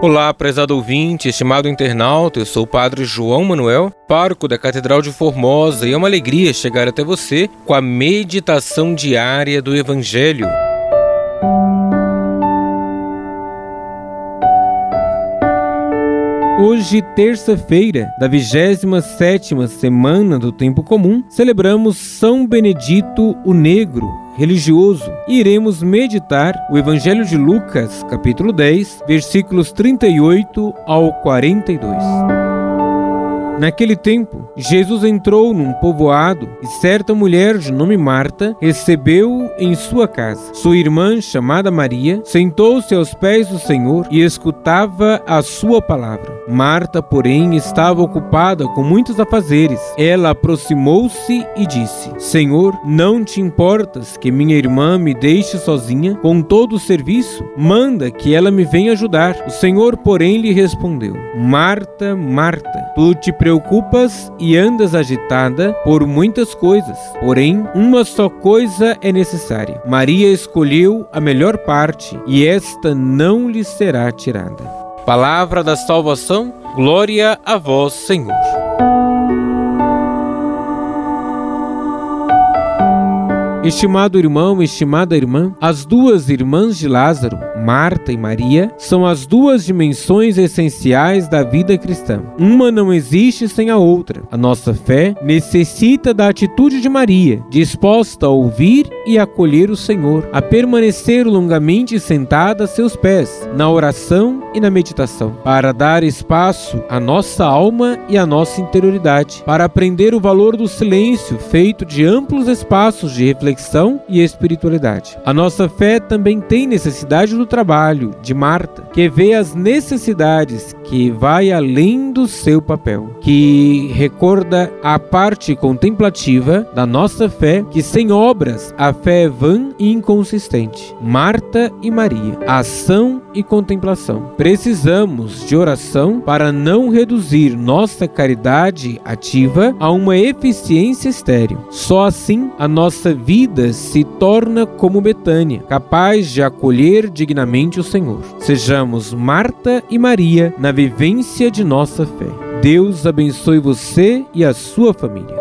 Olá, prezado ouvinte, estimado internauta, eu sou o Padre João Manuel, pároco da Catedral de Formosa, e é uma alegria chegar até você com a meditação diária do Evangelho. Hoje, terça-feira da 27ª semana do Tempo Comum, celebramos São Benedito o Negro, religioso e iremos meditar o Evangelho de Lucas, capítulo 10, versículos 38 ao 42. Naquele tempo, Jesus entrou num povoado e certa mulher de nome Marta recebeu-o em sua casa. Sua irmã, chamada Maria, sentou-se aos pés do Senhor e escutava a sua palavra. Marta, porém, estava ocupada com muitos afazeres. Ela aproximou-se e disse: Senhor, não te importas que minha irmã me deixe sozinha com todo o serviço? Manda que ela me venha ajudar. O Senhor, porém, lhe respondeu: Marta, Marta, tu te preocupas e andas agitada por muitas coisas, porém, uma só coisa é necessária. Maria escolheu a melhor parte e esta não lhe será tirada. Palavra da salvação, glória a vós, Senhor. Estimado irmão, estimada irmã, as duas irmãs de Lázaro, Marta e Maria, são as duas dimensões essenciais da vida cristã. Uma não existe sem a outra. A nossa fé necessita da atitude de Maria, disposta a ouvir e acolher o Senhor, a permanecer longamente sentada a seus pés, na oração e na meditação, para dar espaço à nossa alma e à nossa interioridade, para aprender o valor do silêncio feito de amplos espaços de reflexão e espiritualidade. A nossa fé também tem necessidade do trabalho de Marta, que vê as necessidades, que vai além do seu papel, que recorda a parte contemplativa da nossa fé, que sem obras a fé é vã e inconsistente. Marta e Maria, ação e contemplação. Precisamos de oração para não reduzir nossa caridade ativa a uma eficiência estéril. Só assim a nossa vida se torna como Betânia, capaz de acolher dignamente o Senhor. Sejamos Marta e Maria na vivência de nossa fé. Deus abençoe você e a sua família.